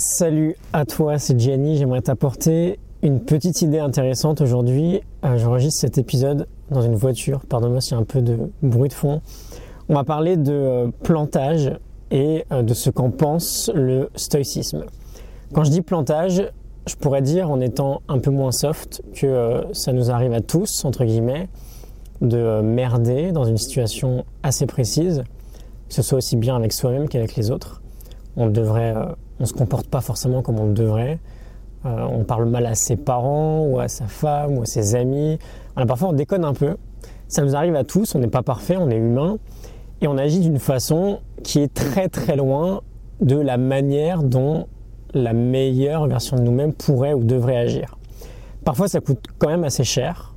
Salut à toi, c'est Gianni. J'aimerais t'apporter une petite idée intéressante aujourd'hui. Euh, j'enregistre cet épisode dans une voiture. Pardonne-moi s'il y a un peu de bruit de fond. On va parler de euh, plantage et euh, de ce qu'en pense le stoïcisme. Quand je dis plantage, je pourrais dire en étant un peu moins soft que ça nous arrive à tous, entre guillemets, de merder dans une situation assez précise, que ce soit aussi bien avec soi-même qu'avec les autres. On devrait on se comporte pas forcément comme on le devrait. Euh, on parle mal à ses parents ou à sa femme ou à ses amis. parfois on déconne un peu. Ça nous arrive à tous, on n'est pas parfait, on est humain. Et on agit d'une façon qui est très très loin de la manière dont la meilleure version de nous-mêmes pourrait ou devrait agir. Parfois ça coûte quand même assez cher.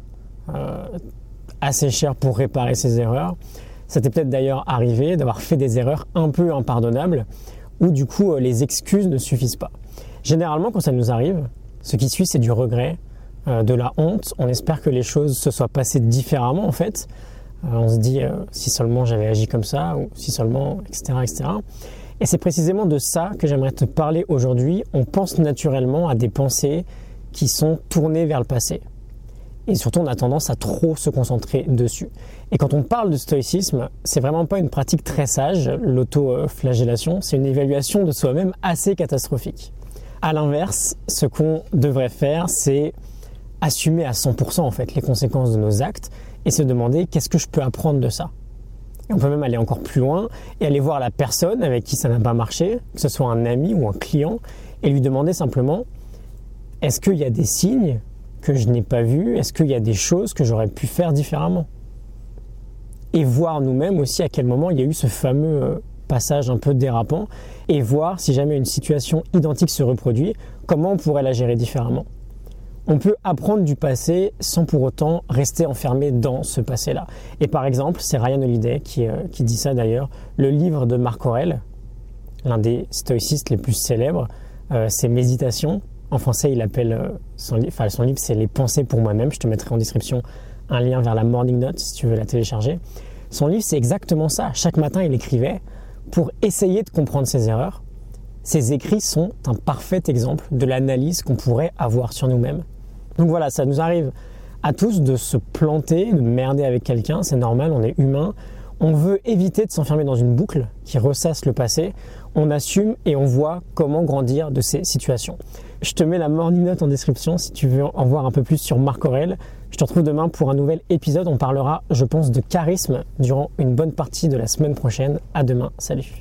Euh, assez cher pour réparer ses erreurs. Ça t'est peut-être d'ailleurs arrivé d'avoir fait des erreurs un peu impardonnables où du coup euh, les excuses ne suffisent pas. Généralement, quand ça nous arrive, ce qui suit, c'est du regret, euh, de la honte. On espère que les choses se soient passées différemment en fait. Euh, on se dit si seulement j'avais agi comme ça, ou si seulement, etc. etc. Et c'est précisément de ça que j'aimerais te parler aujourd'hui. On pense naturellement à des pensées qui sont tournées vers le passé. Et surtout, on a tendance à trop se concentrer dessus. Et quand on parle de stoïcisme, c'est vraiment pas une pratique très sage, l'auto-flagellation, c'est une évaluation de soi-même assez catastrophique. À l'inverse, ce qu'on devrait faire, c'est assumer à 100% en fait les conséquences de nos actes et se demander qu'est-ce que je peux apprendre de ça. Et on peut même aller encore plus loin et aller voir la personne avec qui ça n'a pas marché, que ce soit un ami ou un client, et lui demander simplement est-ce qu'il y a des signes que je n'ai pas vu Est-ce qu'il y a des choses que j'aurais pu faire différemment Et voir nous-mêmes aussi à quel moment il y a eu ce fameux euh, passage un peu dérapant et voir si jamais une situation identique se reproduit, comment on pourrait la gérer différemment. On peut apprendre du passé sans pour autant rester enfermé dans ce passé-là. Et par exemple, c'est Ryan Holiday qui, euh, qui dit ça d'ailleurs, le livre de Marc Aurel, l'un des stoïcistes les plus célèbres, euh, c'est Méditation, en français, il appelle euh, son, enfin, son livre, c'est Les pensées pour moi-même. Je te mettrai en description un lien vers la Morning Note si tu veux la télécharger. Son livre, c'est exactement ça. Chaque matin, il écrivait pour essayer de comprendre ses erreurs. Ses écrits sont un parfait exemple de l'analyse qu'on pourrait avoir sur nous-mêmes. Donc voilà, ça nous arrive à tous de se planter, de merder avec quelqu'un, c'est normal, on est humain. On veut éviter de s'enfermer dans une boucle qui ressasse le passé. On assume et on voit comment grandir de ces situations. Je te mets la morning note en description si tu veux en voir un peu plus sur Marc Aurel. Je te retrouve demain pour un nouvel épisode. On parlera, je pense, de charisme durant une bonne partie de la semaine prochaine. À demain. Salut.